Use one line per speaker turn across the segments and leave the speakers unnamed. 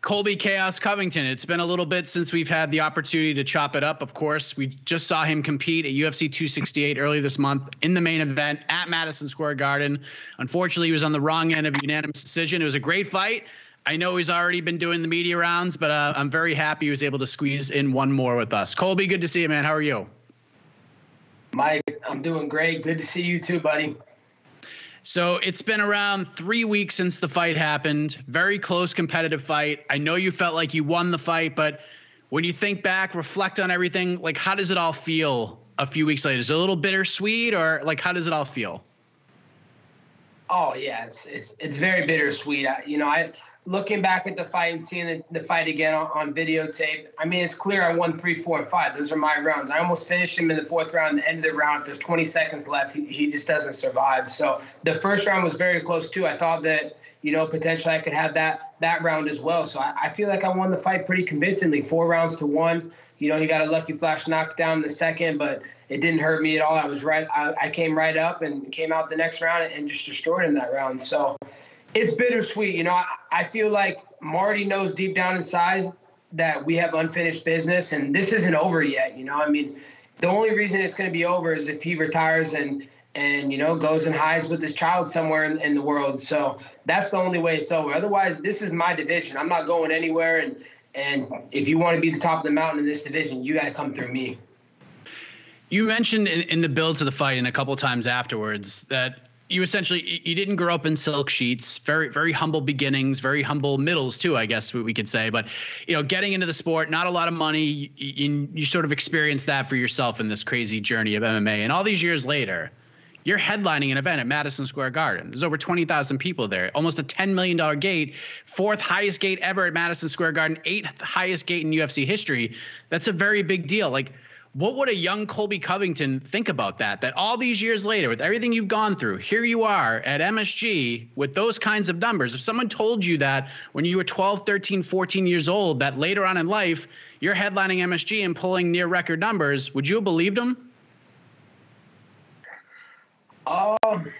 Colby Chaos Covington. It's been a little bit since we've had the opportunity to chop it up. Of course, we just saw him compete at UFC 268 earlier this month in the main event at Madison Square Garden. Unfortunately, he was on the wrong end of a unanimous decision. It was a great fight. I know he's already been doing the media rounds, but uh, I'm very happy he was able to squeeze in one more with us. Colby, good to see you, man. How are you?
Mike, I'm doing great. Good to see you too, buddy.
So it's been around three weeks since the fight happened. Very close competitive fight. I know you felt like you won the fight, but when you think back, reflect on everything, like how does it all feel a few weeks later? Is it a little bittersweet or like how does it all feel?
Oh yeah, it's it's it's very bittersweet. I, you know, I looking back at the fight and seeing the, fight again on, on, videotape, I mean, it's clear I won three, four, and five. Those are my rounds. I almost finished him in the fourth round. The end of the round, If there's 20 seconds left. He, he just doesn't survive. So the first round was very close too. I thought that you know potentially I could have that that round as well. So I, I feel like I won the fight pretty convincingly, four rounds to one. You know, he got a lucky flash knockdown in the second, but it didn't hurt me at all. I was right. I, I came right up and came out the next round and just destroyed him that round. So it's bittersweet. You know, I, I feel like Marty knows deep down inside that we have unfinished business and this isn't over yet. You know, I mean, the only reason it's going to be over is if he retires and and you know goes and hides with his child somewhere in, in, the world. So that's the only way it's over. Otherwise, this is my division. I'm not going anywhere. And and if you want to be the top of the mountain in this division, you got to come through me.
You mentioned in, in the build to the fight and a couple times afterwards that you essentially you didn't grow up in silk sheets very very humble beginnings very humble middles too i guess we could say but you know getting into the sport not a lot of money you, you sort of experienced that for yourself in this crazy journey of mma and all these years later you're headlining an event at Madison Square Garden. There's over 20,000 people there, almost a $10 million gate, fourth highest gate ever at Madison Square Garden, eighth highest gate in UFC history. That's a very big deal. Like, what would a young Colby Covington think about that? That all these years later, with everything you've gone through, here you are at MSG with those kinds of numbers. If someone told you that when you were 12, 13, 14 years old, that later on in life, you're headlining MSG and pulling near record numbers, would you have believed them?
Um,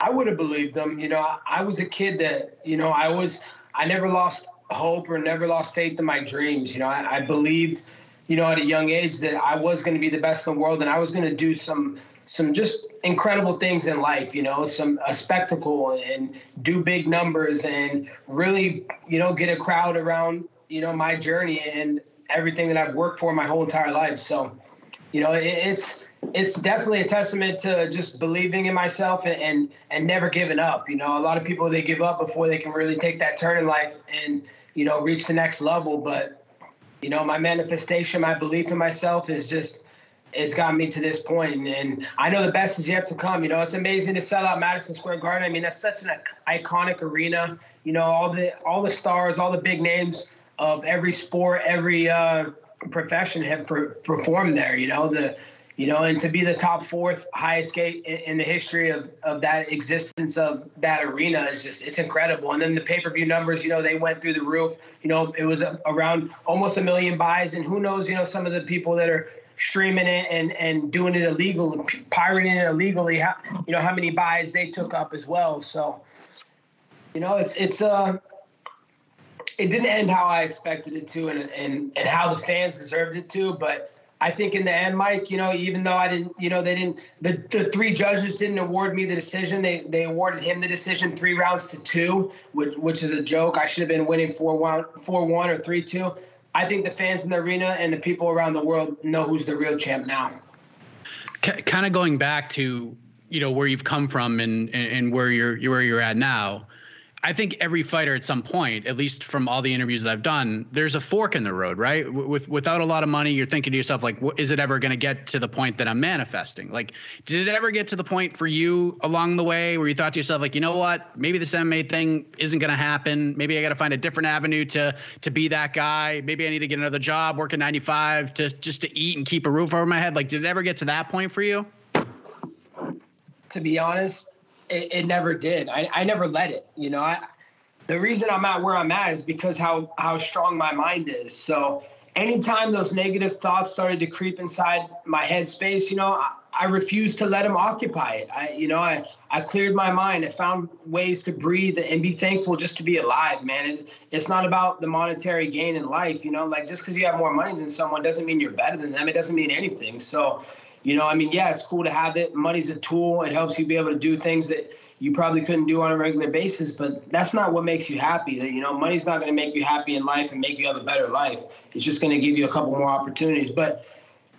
I would have believed them. You know, I, I was a kid that, you know, I was, I never lost hope or never lost faith in my dreams. You know, I, I believed – you know, at a young age that I was going to be the best in the world and I was going to do some some just incredible things in life, you know, some a spectacle and do big numbers and really, you know, get a crowd around, you know, my journey and everything that I've worked for my whole entire life. So, you know, it, it's it's definitely a testament to just believing in myself and, and and never giving up. You know, a lot of people they give up before they can really take that turn in life and you know reach the next level, but you know, my manifestation, my belief in myself is just it's gotten me to this point, and, I know the best is yet to come. You know, it's amazing to sell out Madison Square Garden. I mean, that's such an iconic arena. You know, all the all the stars, all the big names of every sport, every uh, profession have per- performed there. You know, the you know, and to be the top fourth highest gate in, the history of, of that existence of that arena is just it's incredible. And then the pay per view numbers, you know, they went through the roof. You know, it was around almost a million buys, and who knows, you know, some of the people that are streaming it and and doing it illegal, pirating it illegally, how, you know, how many buys they took up as well. So, you know, it's it's uh it didn't end how I expected it to, and and and how the fans deserved it to, but I think in the end, Mike, you know, even though I didn't, you know, they didn't, the, the three judges didn't award me the decision. They they awarded him the decision three rounds to two, which which is a joke. I should have been winning four one, four one or three two. I think the fans in the arena and the people around the world know who's the real champ now.
Kind of going back to you know where you've come from and and where you're where you're at now. I think every fighter at some point, at least from all the interviews that I've done, there's a fork in the road, right? With without a lot of money, you're thinking to yourself like, is it ever going to get to the point that I'm manifesting? Like, did it ever get to the point for you along the way where you thought to yourself like, you know what, maybe this MMA thing isn't going to happen. Maybe I got to find a different avenue to to be that guy. Maybe I need to get another job, work working 95 to just to eat and keep a roof over my head. Like, did it ever get to that point for you?
To be honest, it, it never did. I, I never let it. You know, I the reason I'm at where I'm at is because how how strong my mind is. So anytime those negative thoughts started to creep inside my headspace, you know, I, I refused to let them occupy it. I, you know, I, I cleared my mind. I found ways to breathe and be thankful just to be alive, man. It, it's not about the monetary gain in life, you know, like just because you have more money than someone doesn't mean you're better than them. It doesn't mean anything. So you know, I mean, yeah, it's cool to have it. Money's a tool. It helps you be able to do things that you probably couldn't do on a regular basis, but that's not what makes you happy. You know, money's not going to make you happy in life and make you have a better life. It's just going to give you a couple more opportunities. But,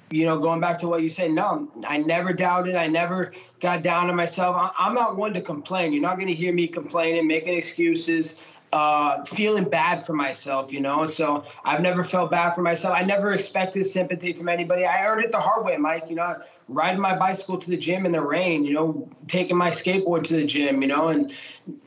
you know, going back to what you said, no, I never doubted. I never got down on myself. I'm not one to complain. You're not going to hear me complaining, making excuses uh, feeling bad for myself, you know. So I've never felt bad for myself. I never expected sympathy from anybody. I earned it the hard way, Mike. You know, riding my bicycle to the gym in the rain, you know, taking my skateboard to the gym, you know, and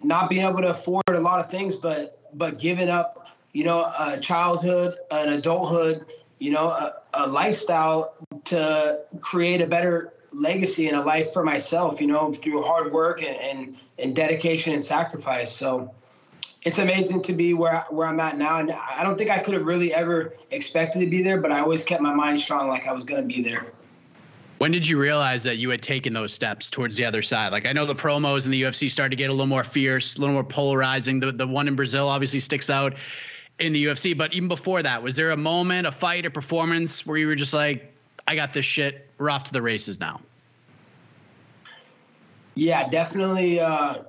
not being able to afford a lot of things, but but giving up, you know, a childhood, an adulthood, you know, a, a lifestyle to create a better legacy and a life for myself, you know, through hard work and, and, and dedication and sacrifice. So it's amazing to be where where I'm at now, and I don't think I could have really ever expected to be there, but I always kept my mind strong, like I was going to be there.
When did you realize that you had taken those steps towards the other side? Like I know the promos in the UFC started to get a little more fierce, a little more polarizing. The the one in Brazil obviously sticks out in the UFC, but even before that, was there a moment, a fight, a performance where you were just like, I got this shit. We're off to the races now.
Yeah, definitely. Uh,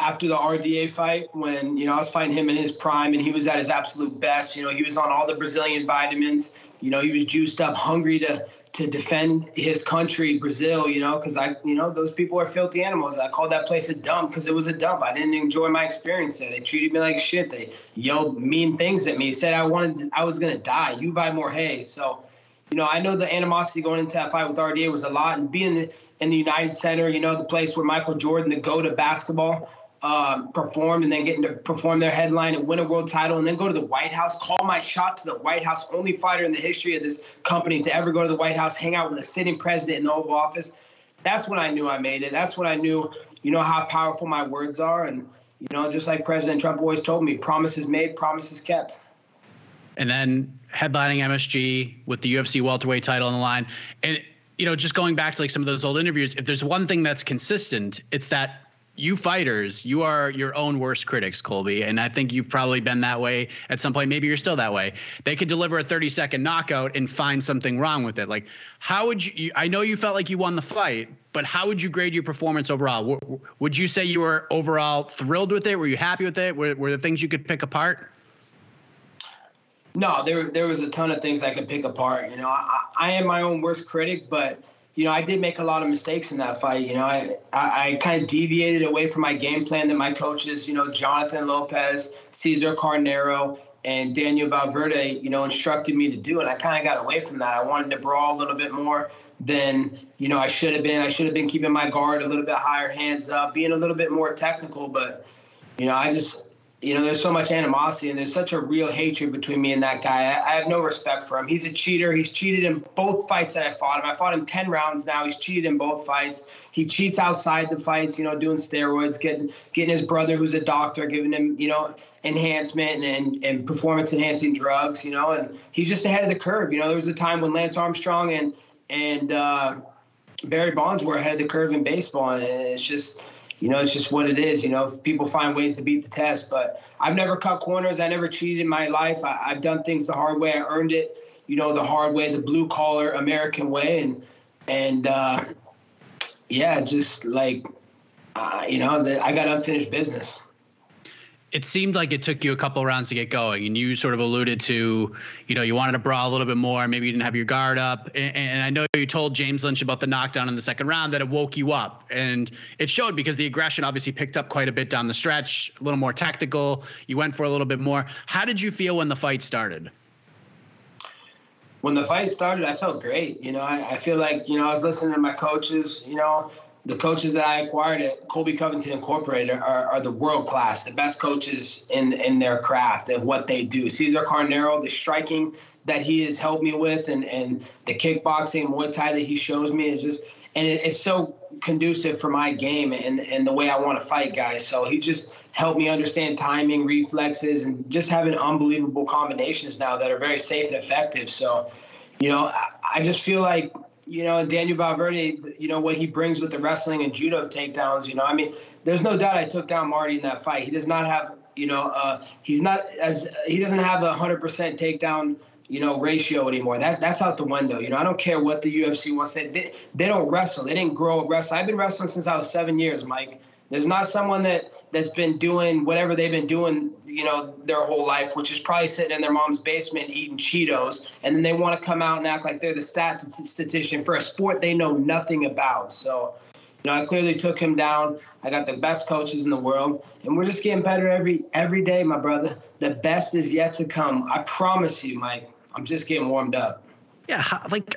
after the RDA fight when you know I was fighting him in his prime and he was at his absolute best. You know, he was on all the Brazilian vitamins. You know, he was juiced up, hungry to to defend his country, Brazil. You know, because I, you know, those people are filthy animals. I called that place a dump because it was a dump. I didn't enjoy my experience there. They treated me like shit. They yelled mean things at me. Said I wanted, I was gonna die. You buy more hay. So, you know, I know the animosity going into that fight with RDA was a lot, and being in the, United Center, you know, the place where Michael Jordan, the go to basketball um, perform and then getting to perform their headline and win a world title and then go to the White House, call my shot to the White House, only fighter in the history of this company to ever go to the White House, hang out with a sitting president in the Oval Office. That's when I knew I made it. That's when I knew, you know, how powerful my words are. And, you know, just like President Trump always told me, promises made, promises kept.
And then headlining MSG with the UFC welterweight title on the line. And, you know, just going back to like some of those old interviews, if there's one thing that's consistent, it's that you fighters, you are your own worst critics, Colby. And I think you've probably been that way at some point. Maybe you're still that way. They could deliver a 30 second knockout and find something wrong with it. Like, how would you? I know you felt like you won the fight, but how would you grade your performance overall? Would you say you were overall thrilled with it? Were you happy with it? Were, were there things you could pick apart?
No, there there was a ton of things I could pick apart. You know, I, I am my own worst critic, but you know, I did make a lot of mistakes in that fight. You know, I, I, I kind of deviated away from my game plan that my coaches, you know, Jonathan Lopez, Cesar Carnero, and Daniel Valverde, you know, instructed me to do. And I kind of got away from that. I wanted to brawl a little bit more than, you know, I should have been. I should have been keeping my guard a little bit higher, hands up, being a little bit more technical. But, you know, I just, you know, there's so much animosity and there's such a real hatred between me and that guy. I, I, have no respect for him. He's a cheater. He's cheated in both fights that I fought him. I fought him 10 rounds now. He's cheated in both fights. He cheats outside the fights, you know, doing steroids, getting getting his brother who's a doctor, giving him, you know, enhancement and, and performance enhancing drugs, you know, and he's just ahead of the curve. You know, there was a time when Lance Armstrong and and uh, Barry Bonds were ahead of the curve in baseball, and it's just you know, it's just what it is. You know, people find ways to beat the test, but I've never cut corners. I never cheated in my life. I, have done things the hard way. I earned it, you know, the hard way, the blue collar American way, and and uh, yeah, just like uh, you know, that I got unfinished business
it seemed like it took you a couple rounds to get going and you sort of alluded to you know you wanted to brawl a little bit more maybe you didn't have your guard up and, and, i know you told james lynch about the knockdown in the second round that it woke you up and it showed because the aggression obviously picked up quite a bit down the stretch a little more tactical you went for a little bit more. How did you feel when the fight started?
When the fight started i felt great you know I, I feel like you know i was listening to my coaches you know the coaches that I acquired at Colby Covington Incorporated are, are the world class, the best coaches in in their craft of what they do. Cesar Carnero, the striking that he has helped me with, and and the kickboxing, Muay Thai that he shows me is just, and it, it's so conducive for my game and and the way I want to fight guys. So he just helped me understand timing, reflexes, and just having unbelievable combinations now that are very safe and effective. So, you know, I, I just feel like you know, and Daniel Valverde, you know, what he brings with the wrestling and judo takedowns, you know, I mean, there's no doubt I took down Marty in that fight. He does not have, you know, uh, he's not as, he doesn't have a 100% takedown, you know, ratio anymore. That That's out the window. You know, I don't care what the UFC wants to say. They, they don't wrestle. They didn't grow up. I've been wrestling since I was seven years, Mike. There's not someone that that's been doing whatever they've been doing, you know, their whole life, which is probably sitting in their mom's basement eating Cheetos, and then they want to come out and act like they're the statistician for a sport they know nothing about. So, you know, I clearly took him down. I got the best coaches in the world, and we're just getting better every every day, my brother. The best is yet to come. I promise you, Mike. I'm just getting warmed up.
Yeah, how, like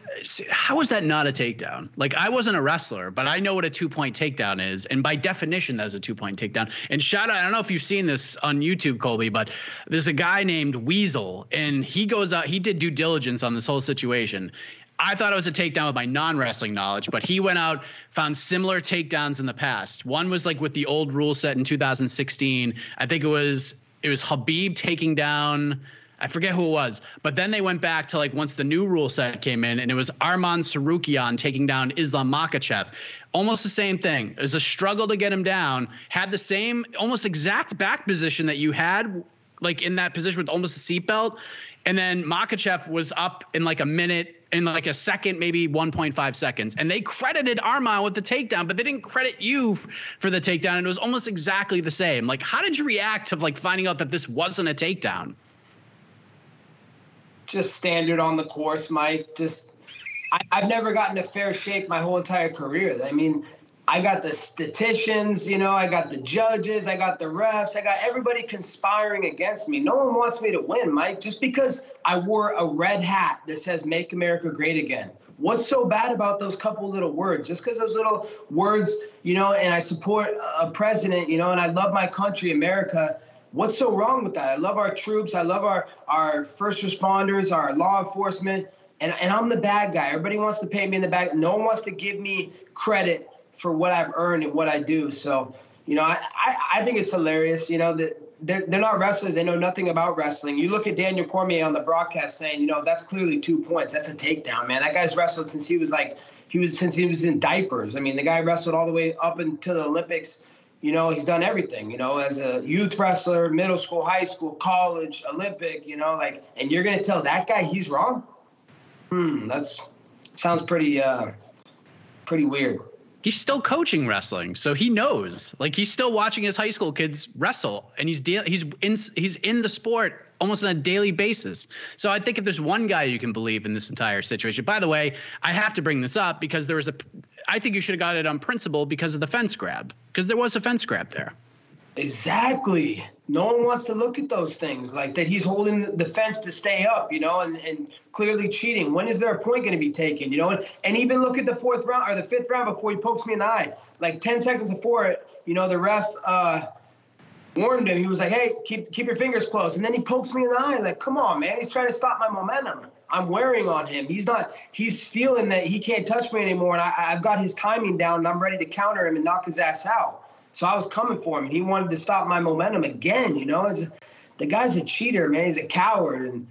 how is that not a takedown? Like I wasn't a wrestler, but I know what a two point takedown is, and by definition, that's a two point takedown. And shout out, I don't know if you've seen this on YouTube, Colby, but there's a guy named Weasel, and he goes out, he did due diligence on this whole situation. I thought it was a takedown with my non wrestling knowledge, but he went out, found similar takedowns in the past. One was like with the old rule set in 2016. I think it was it was Khabib taking down I forget who it was, but then they went back to like once the new rule set came in, and it was Arman Tsarukyan taking down Islam Makhachev. Almost the same thing. It was a struggle to get him down. Had the same, almost exact back position that you had, like in that position with almost a seatbelt. And then Makhachev was up in like a minute, in like a second, maybe 1.5 seconds. And they credited Arman with the takedown, but they didn't credit you for the takedown. And it was almost exactly the same. Like, how did you react to like finding out that this wasn't a takedown?
Just standard on the course, Mike. Just I, I've never gotten a fair shake my whole entire career. I mean, I got the statisticians, you know, I got the judges, I got the refs, I got everybody conspiring against me. No one wants me to win, Mike, just because I wore a red hat that says Make America Great Again. What's so bad about those couple little words? Just because those little words, you know, and I support a president, you know, and I love my country, America, What's so wrong with that? I love our troops. I love our, our first responders, our law enforcement, and, and I'm the bad guy. Everybody wants to pay me in the back. No one wants to give me credit for what I've earned and what I do. So, you know, I, I, I think it's hilarious, you know, that they're, they're not wrestlers. They know nothing about wrestling. You look at Daniel Cormier on the broadcast saying, you know, that's clearly two points. That's a takedown, man. That guy's wrestled since he was like, he was since he was in diapers. I mean, the guy wrestled all the way up until the Olympics you know, he's done everything, you know, as a youth wrestler, middle school, high school, college, Olympic, you know, like, and you're going to tell that guy he's wrong? Hmm, that's sounds pretty, uh, pretty weird.
He's still coaching wrestling, so he knows. Like he's still watching his high school kids wrestle, and he's da- he's in he's in the sport almost on a daily basis. So I think if there's one guy you can believe in this entire situation. By the way, I have to bring this up because there was a I think you should have got it on principle because of the fence grab because there was a fence grab there.
Exactly. No one wants to look at those things like that. He's holding the fence to stay up, you know, and, and clearly cheating. When is there a point going to be taken, you know? And, and even look at the fourth round or the fifth round before he pokes me in the eye. Like 10 seconds before it, you know, the ref uh, warned him. He was like, "Hey, keep keep your fingers closed." And then he pokes me in the eye. Like, come on, man. He's trying to stop my momentum. I'm wearing on him. He's not. He's feeling that he can't touch me anymore, and I, I've got his timing down, and I'm ready to counter him and knock his ass out. So I was coming for him. He wanted to stop my momentum again. You know, it's, the guy's a cheater, man. He's a coward, and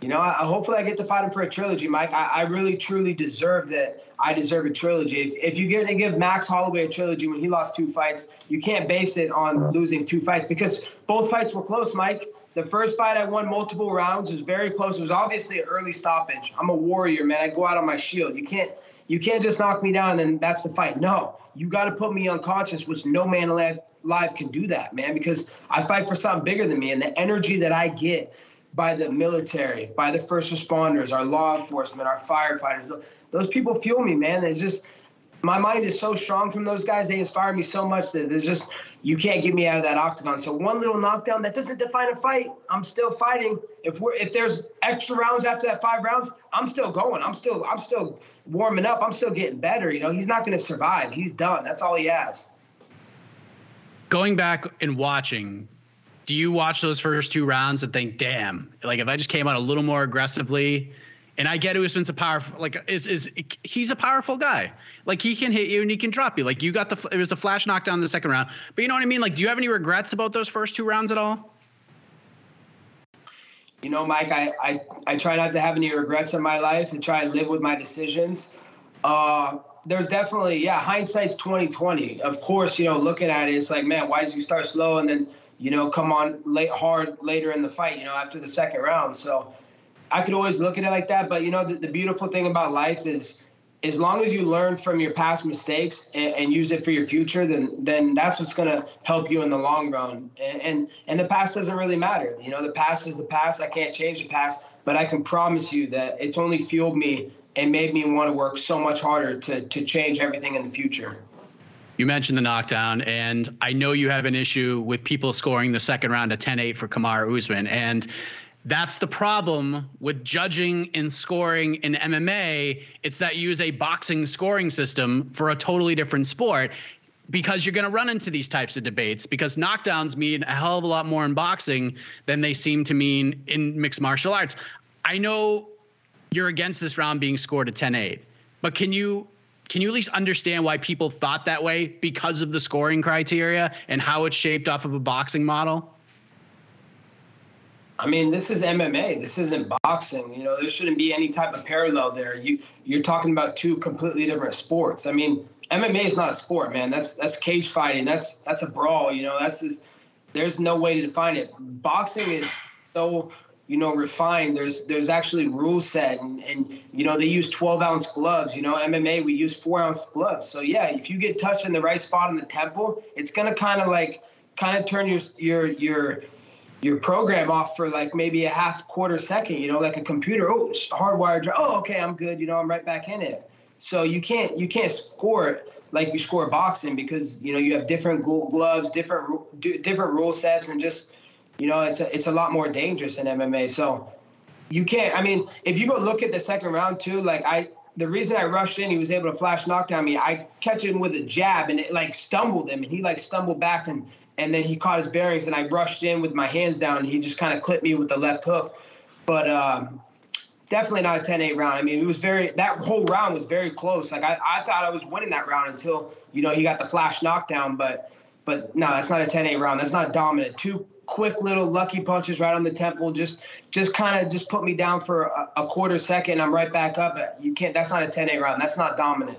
you know, I, hopefully I get to fight him for a trilogy, Mike. I, I really truly deserve that. I deserve a trilogy. If, if you're going to give Max Holloway a trilogy when he lost two fights, you can't base it on losing two fights because both fights were close, Mike. The first fight I won multiple rounds. It was very close. It was obviously an early stoppage. I'm a warrior, man. I go out on my shield. You can't you can't just knock me down and that's the fight. No, you got to put me unconscious, which no man alive, alive can do that, man, because I fight for something bigger than me. And the energy that I get by the military, by the first responders, our law enforcement, our firefighters, those people fuel me, man. It's just, my mind is so strong from those guys. They inspire me so much that there's just you can't get me out of that octagon. So one little knockdown that doesn't define a fight. I'm still fighting. If we're if there's extra rounds after that five rounds, I'm still going. I'm still I'm still warming up. I'm still getting better. You know, he's not going to survive. He's done. That's all he has.
Going back and watching, do you watch those first two rounds and think, "Damn, like if I just came out a little more aggressively." And I get who Usman's a powerful, like is is he's a powerful guy. Like he can hit you and he can drop you. Like you got the it was a flash knockdown in the second round. But you know what I mean? Like, do you have any regrets about those first two rounds at all?
You know, Mike, I I, I try not to have any regrets in my life and try and live with my decisions. Uh, there's definitely yeah, hindsight's 2020. Of course, you know, looking at it, it's like, man, why did you start slow and then you know come on late hard later in the fight? You know, after the second round. So I could always look at it like that. But you know, the, the beautiful thing about life is as long as you learn from your past mistakes and, and, use it for your future, then then that's what's going to help you in the long run. And, and, and the past doesn't really matter. You know, the past is the past. I can't change the past, but I can promise you that it's only fueled me and made me want to work so much harder to to change everything in the future.
You mentioned the knockdown, and I know you have an issue with people scoring the second round at 10-8 for Kamaru Usman, and that's the problem with judging and scoring in MMA. It's that you use a boxing scoring system for a totally different sport because you're going to run into these types of debates because knockdowns mean a hell of a lot more in boxing than they seem to mean in mixed martial arts. I know you're against this round being scored at 10-8, but can you can you at least understand why people thought that way because of the scoring criteria and how it's shaped off of a boxing model?
I mean, this is MMA. This isn't boxing. You know, there shouldn't be any type of parallel there. You you're talking about two completely different sports. I mean, MMA is not a sport, man. That's that's cage fighting. That's that's a brawl. You know, that's just there's no way to define it. Boxing is so you know refined. There's there's actually rules set, and and you know they use 12 ounce gloves. You know, MMA we use four ounce gloves. So yeah, if you get touched in the right spot in the temple, it's gonna kind of like kind of turn your your your your program off for like maybe a half quarter second, you know, like a computer. Oh, hardwired. Oh, okay, I'm good. You know, I'm right back in it. So you can't you can't score it like you score boxing because you know you have different gloves, different different rule sets, and just you know it's a, it's a lot more dangerous in MMA. So you can't. I mean, if you go look at the second round too, like I the reason I rushed in, he was able to flash knockdown me. I catch him with a jab and it like stumbled him, and he like stumbled back and and then he caught his bearings, and I rushed in with my hands down, he just kind of clipped me with the left hook. But um, definitely not a 10-8 round. I mean, it was very that whole round was very close. Like I, I thought I was winning that round until you know he got the flash knockdown, but but no, that's not a 10-8 round. That's not dominant. Two quick little lucky punches right on the temple, just just kind of just put me down for a, a quarter second. I'm right back up. You can't. That's not a 10-8 round. That's not dominant.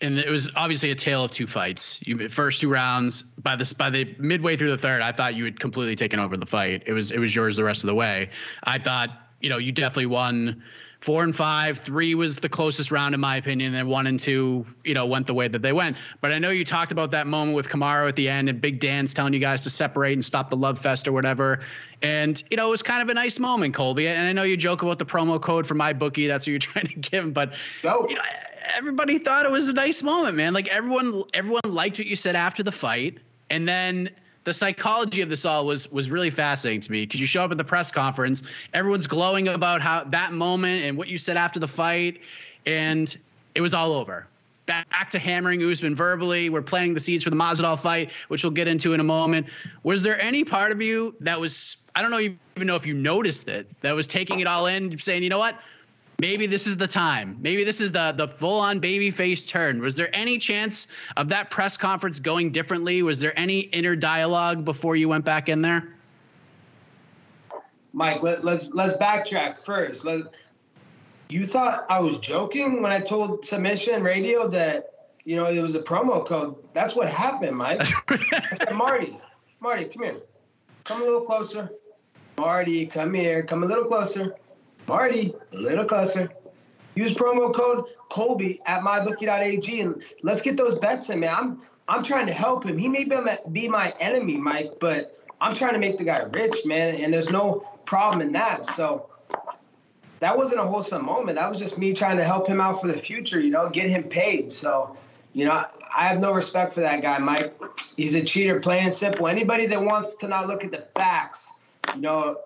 and it was obviously a tale of two fights. You first two rounds by this by the midway through the third, I thought you had completely taken over the fight. It was it was yours the rest of the way. I thought you know you definitely won four and five. Three was the closest round in my opinion. And then one and two, you know, went the way that they went. But I know you talked about that moment with Kamaru at the end and Big Dan's telling you guys to separate and stop the love fest or whatever. And you know, it was kind of a nice moment, Colby. And I know you joke about the promo code for my bookie. That's what you're trying to give him. But
no.
you know, everybody thought it was a nice moment, man. Like everyone, everyone liked what you said after the fight, and then the psychology of this all was was really fascinating to me because you show up at the press conference, everyone's glowing about how that moment and what you said after the fight, and it was all over. Back to hammering Usman verbally. We're planting the seeds for the Masvidal fight, which we'll get into in a moment. Was there any part of you that was I don't know even know if you noticed it that was taking it all in, saying, you know what, maybe this is the time. Maybe this is the the full on baby face turn. Was there any chance of that press conference going differently? Was there any inner dialogue before you went back in there?
Mike, let, let's let's backtrack first. Let, you thought I was joking when I told Submission Radio that you know it was a promo code. That's what happened, Mike. I said, Marty, Marty, come here. Come a little closer. Marty, come here. Come a little closer. Marty, a little closer. Use promo code Colby at mybookie.ag and let's get those bets in, man. I'm I'm trying to help him. He may be my, be my enemy, Mike, but I'm trying to make the guy rich, man. And there's no problem in that. So that wasn't a wholesome moment. That was just me trying to help him out for the future, you know, get him paid. So, you know, I have no respect for that guy, Mike. He's a cheater, plain and simple. Anybody that wants to not look at the facts, you know,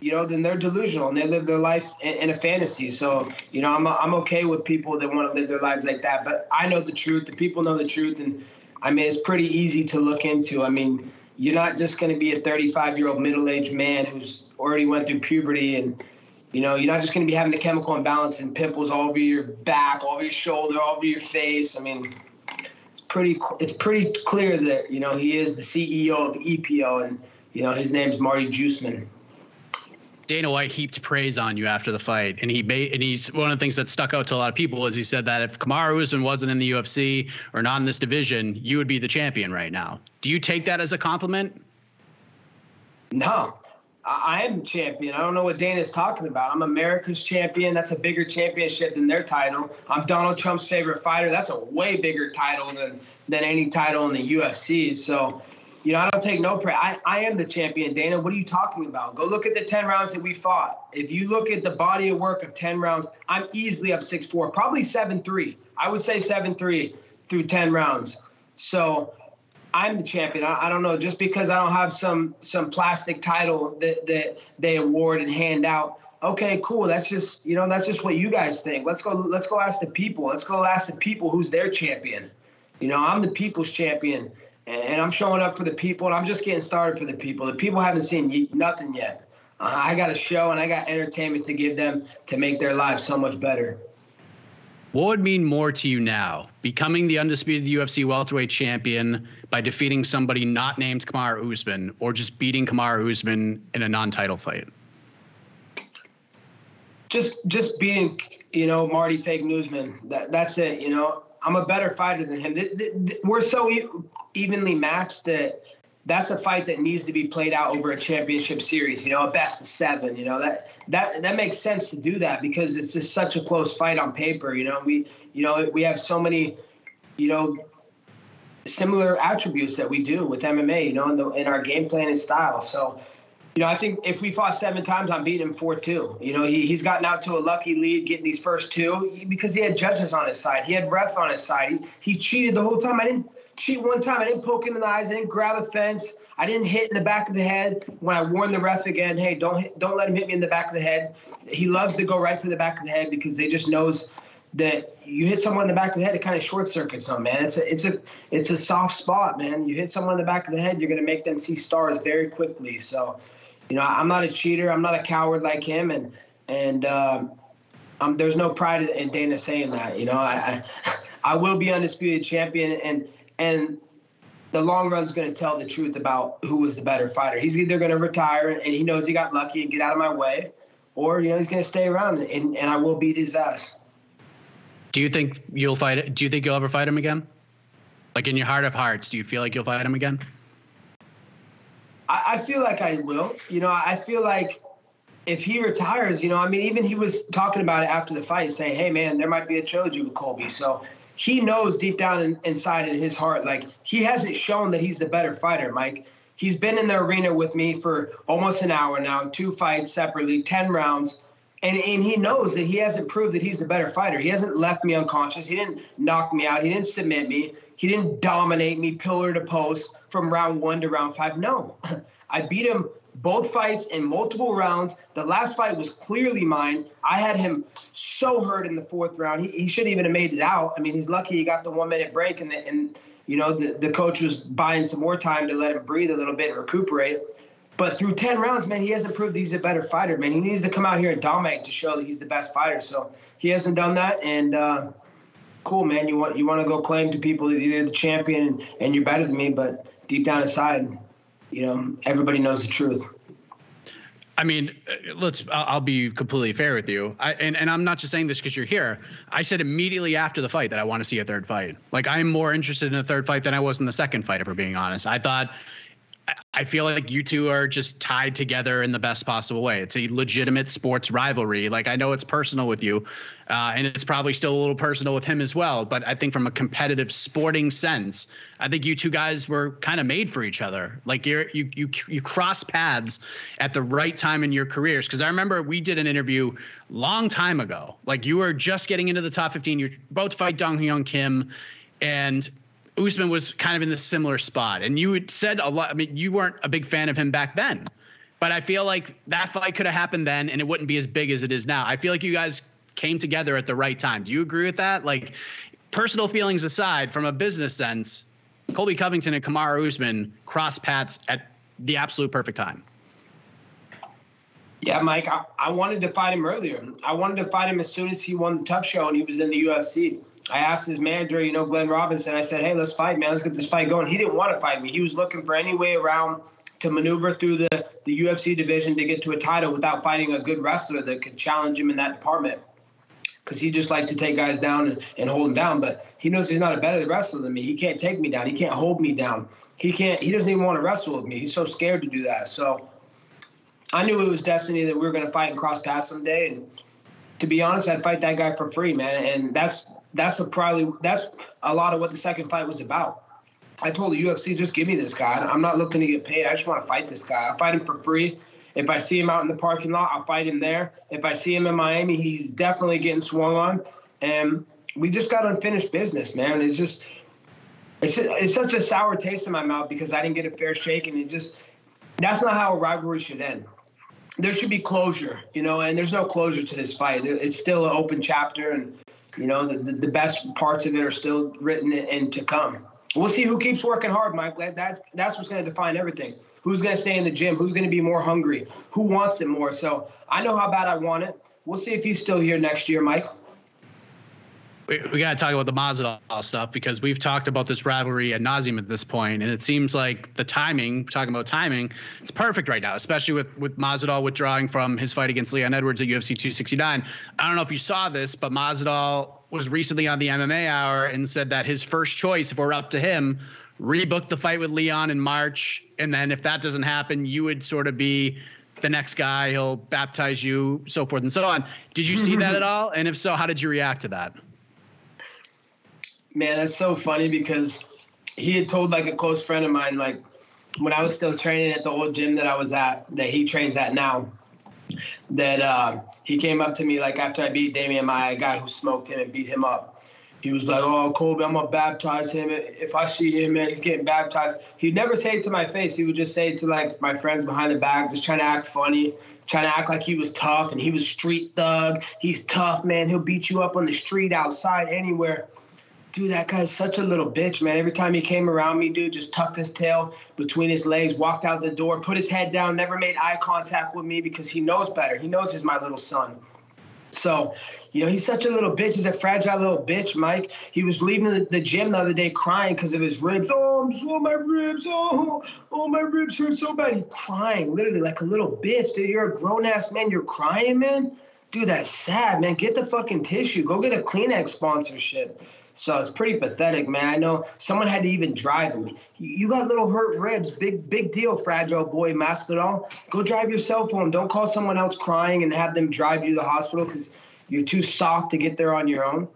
you know, then they're delusional and they live their life in, in a fantasy. So, you know, I'm, I'm okay with people that want to live their lives like that. But I know the truth. The people know the truth. And I mean, it's pretty easy to look into. I mean, you're not just going to be a 35 year old middle aged man who's already went through puberty and, you know, you're not just going to be having the chemical imbalance and pimples all over your back, all over your shoulder, all over your face. I mean, it's pretty it's pretty clear that you know he is the CEO of EPO and you know his name's Marty Juiceman.
Dana White heaped praise on you after the fight, and he made and he's one of the things that stuck out to a lot of people is he said that if Kamaru Usman wasn't in the UFC or not in this division, you would be the champion right now. Do you take that as a compliment?
No, I am the champion. I don't know what Dana's talking about. I'm America's champion. That's a bigger championship than their title. I'm Donald Trump's favorite fighter. That's a way bigger title than than any title in the UFC. So you know, I don't take no praise. I, I am the champion, Dana. What are you talking about? Go look at the 10 rounds that we fought. If you look at the body of work of 10 rounds, I'm easily up 6 4, probably 7 3. I would say 7 3 through 10 rounds. So I'm the champion. I, I, don't know, just because I don't have some some plastic title that that they award and hand out. Okay, cool. That's just you know that's just what you guys think. Let's go. Let's go ask the people. Let's go ask the people who's their champion. You know, I'm the people's champion, and I'm showing up for the people, and I'm just getting started for the people. The people haven't seen nothing yet. Uh, I got a show and I got entertainment to give them to make their lives so much better.
What would mean more to you now? Becoming the undisputed UFC welterweight champion by defeating somebody not named Kamaru Usman, or just beating Kamaru Usman in a non-title fight?
Just, just beating, you know, Marty Fake Newsman. That, that's it. You know, I'm a better fighter than him. We're so evenly matched that that's a fight that needs to be played out over a championship series, you know, a best of seven, you know, that that that makes sense to do that because it's just such a close fight on paper, you know. We you know, we have so many, you know, similar attributes that we do with MMA, you know, in the in our game plan and style. So, you know, I think if we fought seven times, I'm beating him four two. You know, he he's gotten out to a lucky lead getting these first two because he had judges on his side. He had ref on his side. He, he cheated the whole time. I didn't cheat one time. I didn't poke him in the eyes. I didn't grab a fence. I didn't hit in the back of the head. When I warned the ref again, hey, don't hit, don't let him hit me in the back of the head. He loves to go right for the back of the head because they just knows that you hit someone in the back of the head, it kind of short circuits them, man. It's a it's a it's a soft spot, man. You hit someone in the back of the head, you're gonna make them see stars very quickly. So, you know, I'm not a cheater. I'm not a coward like him, and and um, um, there's no pride in Dana saying that. You know, I I, I will be undisputed champion, and and the long run's going to tell the truth about who was the better fighter. He's either going to retire and he knows he got lucky and get out of my way, or you know he's going to stay around and, and I will beat his ass.
Do you think you'll fight? Do you think you'll ever fight him again? Like in your heart of hearts, do you feel like you'll fight him again?
I, I feel like I will. You know, I feel like if he retires, you know, I mean, even he was talking about it after the fight, saying, "Hey, man, there might be a trilogy with Colby." So he knows deep down in, inside in his heart, like he hasn't shown that he's the better fighter, Mike. He's been in the arena with me for almost an hour now, two fights separately, 10 rounds. And, and he knows that he hasn't proved that he's the better fighter. He hasn't left me unconscious. He didn't knock me out. He didn't submit me. He didn't dominate me pillar to post from round one to round five. No, I beat him both fights in multiple rounds. The last fight was clearly mine. I had him so hurt in the fourth round. He, he shouldn't even have made it out. I mean, he's lucky he got the one minute break, and, the, and you know the, the coach was buying some more time to let him breathe a little bit and recuperate. But through 10 rounds, man, he hasn't proved he's a better fighter, man. He needs to come out here and dominate to show that he's the best fighter. So he hasn't done that. And uh, cool, man. You want you want to go claim to people that you're the champion and, and you're better than me, but deep down inside, you know, everybody knows the truth.
I mean, uh, let's. I'll be completely fair with you. I, and and I'm not just saying this because you're here. I said immediately after the fight that I want to see a third fight. Like I'm more interested in a third fight than I was in the second fight. If we're being honest, I thought I feel like you two are just tied together in the best possible way. It's a legitimate sports rivalry. Like I know it's personal with you, uh, and it's probably still a little personal with him as well. But I think from a competitive sporting sense, I think you two guys were kind of made for each other. Like you're you you you cross paths at the right time in your careers. Because I remember we did an interview long time ago. Like you were just getting into the top 15. You're both fight Dong Hyun Kim, and Usman was kind of in the similar spot. And you said a lot. I mean, you weren't a big fan of him back then, but I feel like that fight could have happened then, and it wouldn't be as big as it is now. I feel like you guys came together at the right time. Do you agree with that? Like, personal feelings aside, from a business sense, Colby Covington and Kamaru Usman cross paths at the absolute perfect time.
Yeah, Mike, I, I wanted to fight him earlier. I wanted to fight him as soon as he won the TUF show and he was in the UFC. I asked his manager, you know, Glenn Robinson, I said, hey, let's fight, man. Let's get this fight going. He didn't want to fight me. He was looking for any way around to maneuver through the, the UFC division to get to a title without fighting a good wrestler that could challenge him in that department. Because he just liked to take guys down and, and hold them down. But he knows he's not a better wrestler than me. He can't take me down. He can't hold me down. He can't. He doesn't even want to wrestle with me. He's so scared to do that. So I knew it was destiny that we were going to fight and cross paths someday. And to be honest, I'd fight that guy for free, man. And that's that's a probably that's a lot of what the second fight was about. I told the UFC, just give me this guy. I'm not looking to get paid. I just want to fight this guy. I fight him for free. If I see him out in the parking lot, I'll fight him there. If I see him in Miami, he's definitely getting swung on. And we just got unfinished business, man. It's just it's it's such a sour taste in my mouth because I didn't get a fair shake, and it just that's not how a rivalry should end. There should be closure, you know, and there's no closure to this fight. It's still an open chapter, and you know the, the best parts of it are still written and to come. We'll see who keeps working hard, Mike. That, that that's what's going to define everything. Who's going to stay in the gym? Who's going to be more hungry? Who wants it more? So I know how bad I want it. We'll see if he's still here next year, Mike
we, we got to talk about the Masvidal stuff because we've talked about this rivalry ad nauseum at this point, and it seems like the timing, talking about timing, it's perfect right now, especially with with Masvidal withdrawing from his fight against Leon Edwards at UFC 269. I don't know if you saw this, but Masvidal was recently on the MMA Hour and said that his first choice, if we're up to him, rebook the fight with Leon in March, and then if that doesn't happen, you would sort of be the next guy. He'll baptize you, so forth and so on. Did you see that at all? And if so, how did you react to that?
Man, that's so funny because he had told like a close friend of mine, like when I was still training at the old gym that I was at, that he trains at now, that uh, he came up to me like after I beat Demian Maia, a guy who smoked him and beat him up. He was like, "Oh, Colby, I'm gonna baptize him. If I see him, man, he's getting baptized." He'd never say it to my face. He would just say it to like my friends behind the back, just trying to act funny, trying to act like he was tough and he was street thug. He's tough, man. He'll beat you up on the street, outside, anywhere dude, that guy's such a little bitch, man. Every time he came around me, dude, just tucked his tail between his legs, walked out the door, put his head down, never made eye contact with me because he knows better. He knows he's my little son. So, you know, he's such a little bitch. He's a fragile little bitch, Mike. He was leaving the, gym the other day crying because of his ribs. Oh, I'm so my ribs. Oh, oh, my ribs hurt so bad. He's crying, literally like a little bitch. Dude, you're a grown ass man. You're crying, man. Dude, that's sad, man. Get the fucking tissue. Go get a Kleenex sponsorship. So it's pretty pathetic, man. I know someone had to even drive him. You got little hurt ribs, big big deal, fragile boy Masvidal. Go drive yourself home. Don't call someone else crying and have them drive you to the hospital because you're too soft to get there on your own.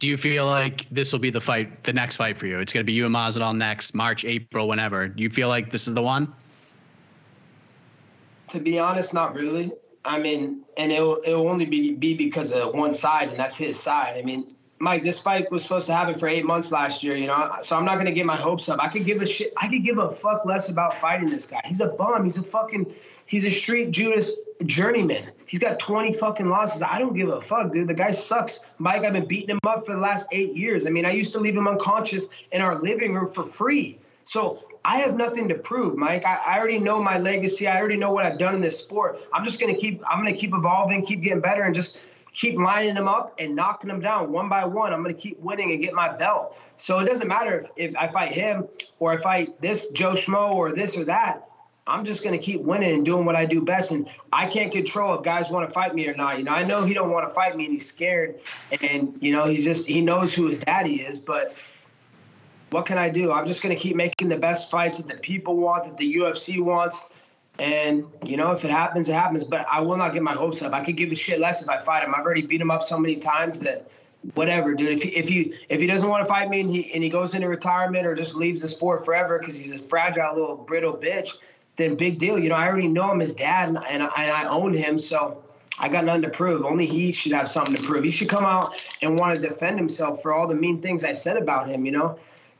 Do you feel like this will be the fight, the next fight for you? It's going to be you and Masvidal next March, April, whenever. Do you feel like this is the one?
To be honest, not really. I mean, and it'll it'll only be be because of one side, and that's his side. I mean, Mike, this fight was supposed to happen for eight months last year, you know. So I'm not gonna get my hopes up. I could give a shit. I could give a fuck less about fighting this guy. He's a bum. He's a fucking. He's a street Judas journeyman. He's got 20 fucking losses. I don't give a fuck, dude. The guy sucks. Mike, I've been beating him up for the last eight years. I mean, I used to leave him unconscious in our living room for free. So I have nothing to prove, Mike. I, I, already know my legacy. I already know what I've done in this sport. I'm just gonna keep. I'm gonna keep evolving, keep getting better, and just keep lining them up and knocking them down one by one. I'm going to keep winning and get my belt. So it doesn't matter if, if I fight him or if I fight this Joe Schmo or this or that. I'm just going to keep winning and doing what I do best. And I can't control if guys want to fight me or not. You know, I know he don't want to fight me and he's scared. And, you know, he's just, he knows who his daddy is. But what can I do? I'm just going to keep making the best fights that the people want, that the UFC wants. And you know, if it happens, it happens. But I will not get my hopes up. I could give a shit less if I fight him. I've already beat him up so many times that whatever, dude. If he, if he if he doesn't want to fight me and he and he goes into retirement or just leaves the sport forever because he's a fragile little brittle bitch, then big deal. You know, I already know him as dad and, and, I, and I own him, so I got nothing to prove. Only he should have something to prove. He should come out and want to defend himself for all the mean things I said about him. You know,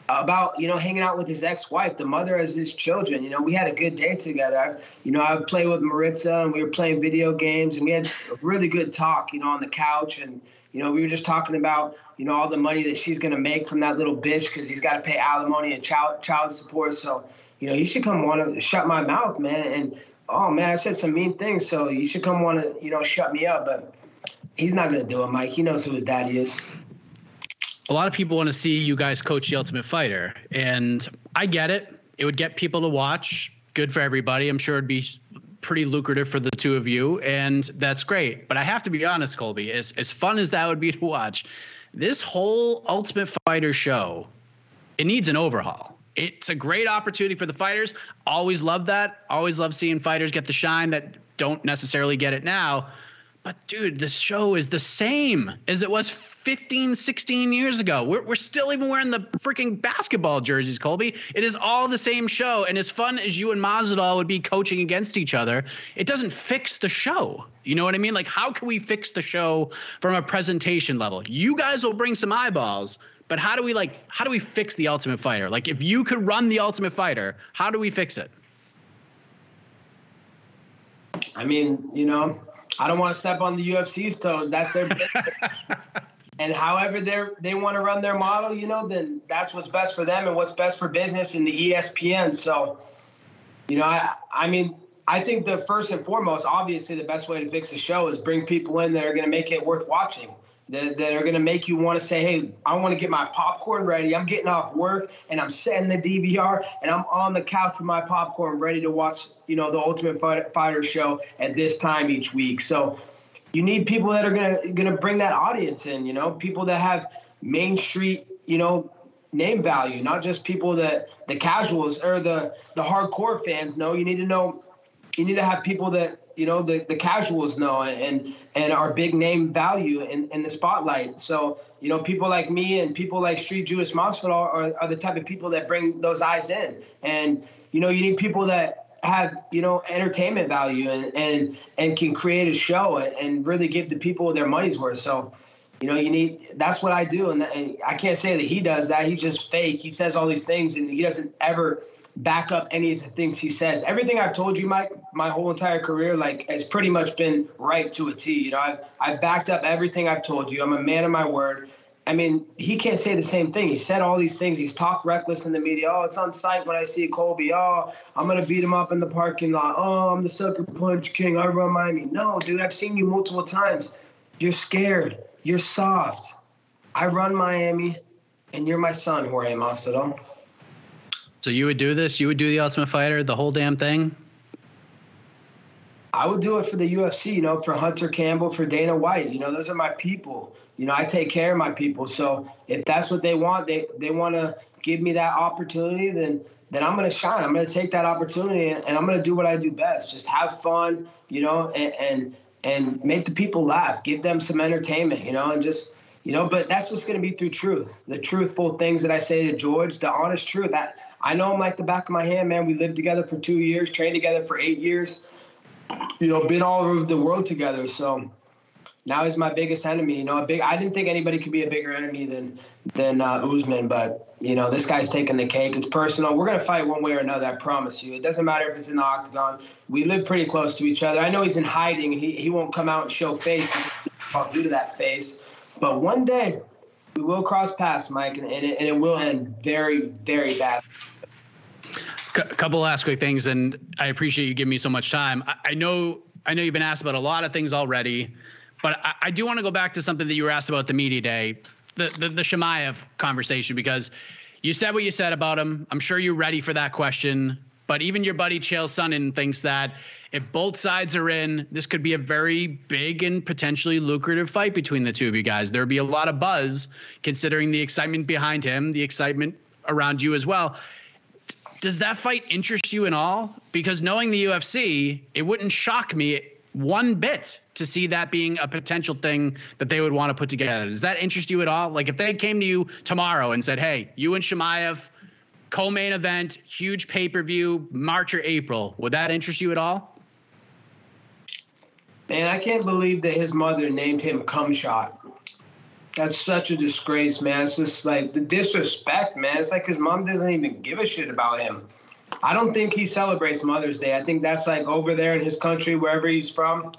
about you know hanging out with his ex-wife, the mother of his children. You know, we had a good day together. You know, I would play with Maritza, and we were playing video games, and we had a really good talk. You know, on the couch, and you know, we were just talking about you know all the money that she's gonna make from that little bitch because he's got to pay alimony and child child support. So you know, he should come want to shut my mouth, man. And oh man, I said some mean things, so you should come want to you know shut me up, but. He's not gonna do it, Mike. He knows who his daddy is
a lot of people want to see you guys coach the Ultimate Fighter, and I get it. It would get people to watch. Good for everybody. I'm sure it'd be pretty lucrative for the two of you, and that's great. But I have to be honest, Colby, as as fun as that would be to watch, this whole Ultimate Fighter show, it needs an overhaul. It's a great opportunity for the fighters. Always love that. Always love seeing fighters get the shine that don't necessarily get it now. But dude, the show is the same as it was 15, 16 years ago. We're, we're still even wearing the freaking basketball jerseys, Colby. It is all the same show. And as fun as you and Masvidal would be coaching against each other, it doesn't fix the show. You know what I mean? Like, how can we fix the show from a presentation level? You guys will bring some eyeballs, but how do we like how do we fix the Ultimate Fighter? Like if you could run the Ultimate Fighter, how do we fix it?
I mean, you know, I don't want to step on the UFC's toes. That's their business. and however they they want to run their model, you know, then that's what's best for them and what's best for business and the ESPN. So, you know, I I mean, I think the first and foremost, obviously, the best way to fix a show is bring people in that are going to make it worth watching. That, that are going to make you want to say, hey, I want to get my popcorn ready. I'm getting off work and I'm setting the DVR and I'm on the couch with my popcorn ready to watch, you know, the Ultimate Fighter show at this time each week. So you need people that are gonna gonna bring that audience in. You know, people that have Main Street, you know, name value, not just people that the casuals or the the hardcore fans know. You need to know, you need to have people that you know the, the casuals know and and our big name value in, in the spotlight. So you know, people like me and people like Street Juice Masvidal are, are the type of people that bring those eyes in. And you know, you need people that have you know entertainment value and and and can create a show and really give the people their money's worth. So, you know, you need that's what I do, and I can't say that he does that. He's just fake. He says all these things, and he doesn't ever back up any of the things he says. Everything I've told you, Mike, my whole entire career, like has pretty much been right to a T. You know, I've I've backed up everything I've told you. I'm a man of my word. I mean, he can't say the same thing. He said all these things. He's talked reckless in the media. Oh, it's on site when I see Colby. Oh, I'm gonna beat him up in the parking lot. Oh, I'm the sucker punch king. I run Miami. No, dude, I've seen you multiple times. You're scared. You're soft. I run Miami, and you're my son, Jorge Masvidal.
So you would do this? You would do the Ultimate Fighter, the whole damn thing?
I would do it for the UFC, you know, for Hunter Campbell, for Dana White. You know, those are my people. You know, I take care of my people. So if that's what they want, they they want to give me that opportunity, then then I'm going to shine. I'm going to take that opportunity and, I'm going to do what I do best. Just have fun, you know, and, and and make the people laugh, give them some entertainment, you know, and just you know. But that's just going to be through truth, the truthful things that I say to George, the honest truth. I I know him like the back of my hand, man. We lived together for two years, trained together for eight years you know, been all over the world together. So now he's my biggest enemy. You know, a big. I didn't think anybody could be a bigger enemy than than uh, Usman, but you know, this guy's taking the cake. It's personal. We're gonna fight one way or another. I promise you. It doesn't matter if it's in the octagon. We live pretty close to each other. I know he's in hiding. He he won't come out and show face due to that face. But one day we will cross paths, Mike, and, and, it, and it will end very, very bad.
A couple last quick things, and I appreciate you giving me so much time. I, I know I know you've been asked about a lot of things already, but I, I, do want to go back to something that you were asked about the media day, the the, the conversation, because you said what you said about him. I'm sure you're ready for that question. But even your buddy Chael Sonnen thinks that if both sides are in, this could be a very big and potentially lucrative fight between the two of you guys. There'd be a lot of buzz considering the excitement behind him, the excitement around you as well does that fight interest you at all? Because knowing the UFC, it wouldn't shock me one bit to see that being a potential thing that they would want to put together. Does that interest you at all? Like if they came to you tomorrow and said, "Hey, you and Chimaev, co-main event, huge pay-per-view, March or April," would that interest you at all?
Man, I can't believe that his mother named him Cum Shot. That's such a disgrace, man. It's just like the disrespect, man. It's like his mom doesn't even give a shit about him. I don't think he celebrates Mother's Day. I think that's like over there in his country, wherever he's from.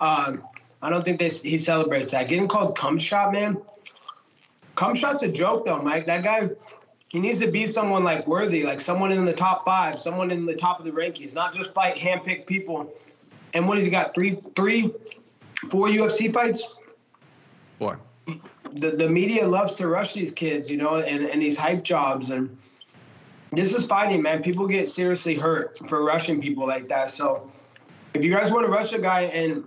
Um, I don't think they, he celebrates that. Getting called cum shot, man. Cum shot's a joke, though, Mike. That guy, he needs to be someone like worthy, like someone in the top five, someone in the top of the rankings, not just fight handpicked people. And what has he got? Three, three, four UFC fights?
Four
the, the media loves to rush these kids, you know, and, and these hype jobs. And this is fighting, man. People get seriously hurt for rushing people like that. So if you guys want to rush a guy and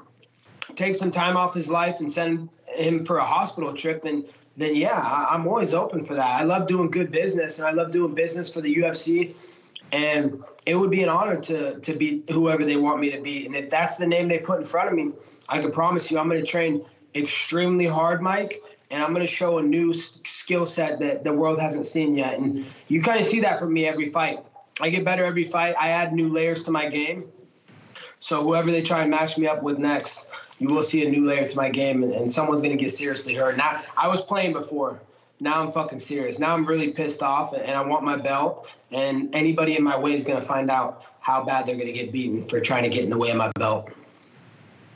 take some time off his life and send him for a hospital trip, then then yeah, I, I'm always open for that. I love doing good business and I love doing business for the UFC. And it would be an honor to to beat whoever they want me to be. And if that's the name they put in front of me, I can promise you I'm going to train extremely hard, Mike and I'm going to show a new skill set that the world hasn't seen yet. And you kind of see that from me every fight. I get better every fight. I add new layers to my game. So whoever they try and match me up with next, you will see a new layer to my game, and, and someone's going to get seriously hurt. Now, I was playing before. now I'm fucking serious. Now I'm really pissed off and I want my belt. And anybody in my way is going to find out how bad they're going to get beaten for trying to get in the way of my belt.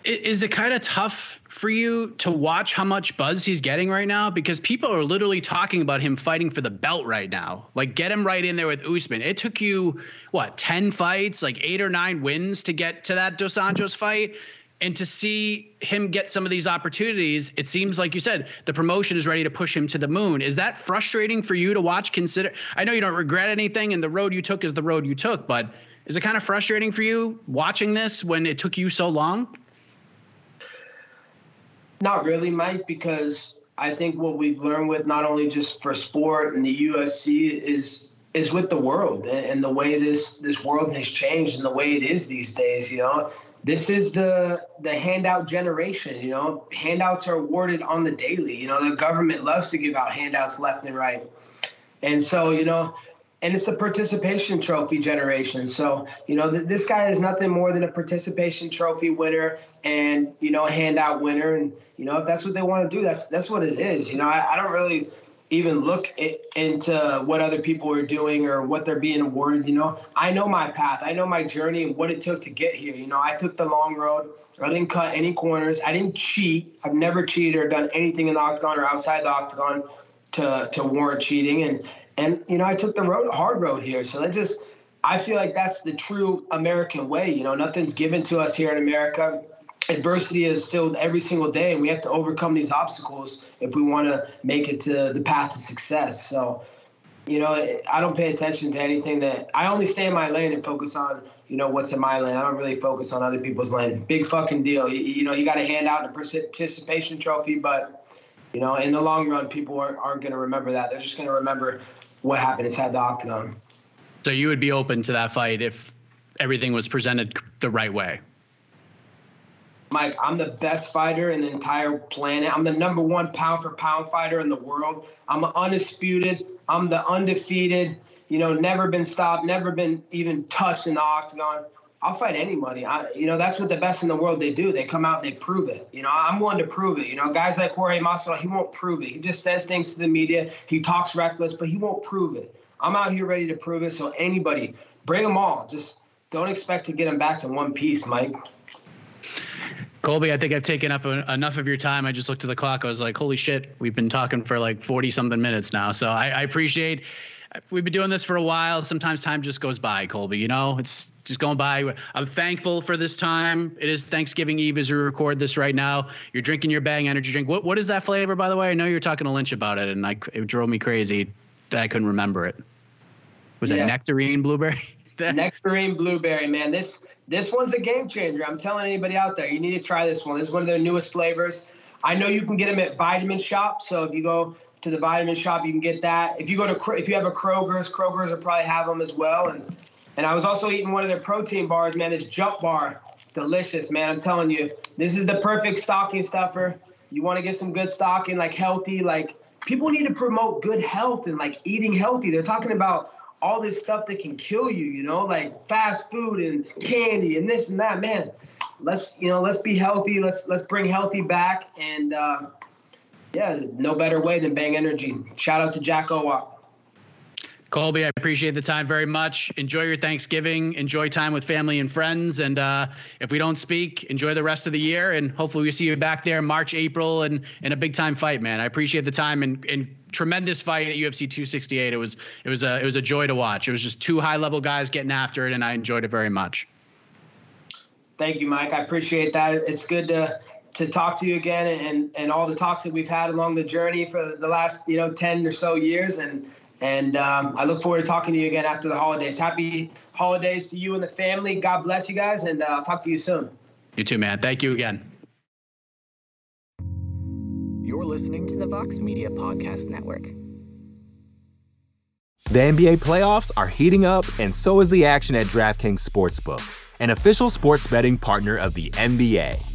Is it kind of tough for you to watch how much buzz he's getting right now? Because people are literally talking about him fighting for the belt right now. Like, get him right in there with Usman. It took you, what, 10 fights, like eight or nine wins to get to that Dos Anjos fight? and to see him get some of these opportunities, it seems like you said the promotion is ready to push him to the moon. Is that frustrating for you to watch? Consider, I know you don't regret anything, and the road you took is the road you took, but is it kind of frustrating for you watching this when it took you so long?
Not really, Mike, because I think what we've learned with not only just for sport and the UFC is is with the world and the way this this world has changed and the way it is these days. You know, this is the the handout generation you know? Handouts are awarded on the daily you know? The government loves to give out handouts left and right. And so you know and it's the participation trophy generation so you know th- this guy is nothing more than a participation trophy winner and you know a handout winner and you know if that's what they want to do that's that's what it is you know I, I don't really even look into what other people are doing or what they're being awarded. You know, I know my path, I know my journey and what it took to get here. You know, I took the long road. I didn't cut any corners. I didn't cheat. I've never cheated or done anything in the octagon or outside the octagon to to warrant cheating. And and you know, I took the road hard road here. So that just I feel like that's the true American way. You know, nothing's given to us here in America. Adversity is filled every single day and we have to overcome these obstacles if we want to make it to the path to success. So you know i don't pay attention to anything that i only stay in my lane and focus on you know what's in my lane. I don't really focus on other people's lane. Big fucking deal. You, you know you got to hand out the participation trophy but you know in the long run people aren't, aren't going to remember that. They're just going to remember what happened inside the octagon
so you would be open to that fight if everything was presented the right way
Mike, I'm the best fighter in the entire planet. I'm the number one pound for pound fighter in the world. I'm undisputed. I'm the undefeated. You know, never been stopped, never been even touched in the octagon. I'll fight anybody. I, you know, that's what the best in the world they do. They come out and they prove it. You know, I'm one to prove it. You know, guys like Jorge Masvidal, he won't prove it. He just says things to the media. He talks reckless, but he won't prove it. I'm out here ready to prove it. So anybody, bring them all. Just don't expect to get them back in one piece, Mike.
Colby, I think I've taken up enough of your time. I just looked at the clock. I was like, holy shit, we've been talking for like 40 something minutes now. So I, I appreciate we've been doing this for a while. Sometimes time just goes by, Colby. You know, it's just going by. I'm thankful for this time. It is Thanksgiving Eve as we record this right now. You're drinking your Bang energy drink. What what is that flavor, by the way? I know you were talking to Lynch about it, and I, it drove me crazy that I couldn't remember it. Was yeah. it nectarine blueberry?
nectarine blueberry, man. This this one's a game changer. I'm telling anybody out there, you need to try this one. This is one of their newest flavors. I know you can get them at Vitamin Shoppe. So if you go to the Vitamin Shoppe, you can get that. If you go to if you have a Kroger's, Kroger's will probably have them as well. And and I was also eating one of their protein bars, man. This Jump Bar, delicious, man. I'm telling you, this is the perfect stocking stuffer. You want to get some good stocking, like healthy, like people need to promote good health and like eating healthy. They're talking about all this stuff that can kill you, you know, like fast food and candy and this and that, man. Let's, you know, let's be healthy. Let's let's bring healthy back. And uh, yeah, no better way than Bang Energy. Shout out to Jack Owoc.
Colby, I appreciate the time very much. Enjoy your Thanksgiving. Enjoy time with family and friends. And uh, if we don't speak, enjoy the rest of the year. And hopefully we see you back there in March, April, and in a big time fight, man. I appreciate the time and, and tremendous fight at UFC 268. It was it was a it was a joy to watch. It was just two high level guys getting after it, and I enjoyed it very much.
Thank you, Mike. I appreciate that. It's good to to talk to you again and and all the talks that we've had along the journey for the last you know 10 or so years and and um, I look forward to talking to you again after the holidays. Happy holidays to you and the family. God bless you guys, and uh, I'll talk to you soon.
You too, man. Thank you again.
You're listening to the Vox Media Podcast Network.
The NBA playoffs are heating up, and so is the action at DraftKings Sportsbook, an official sports betting partner of the NBA.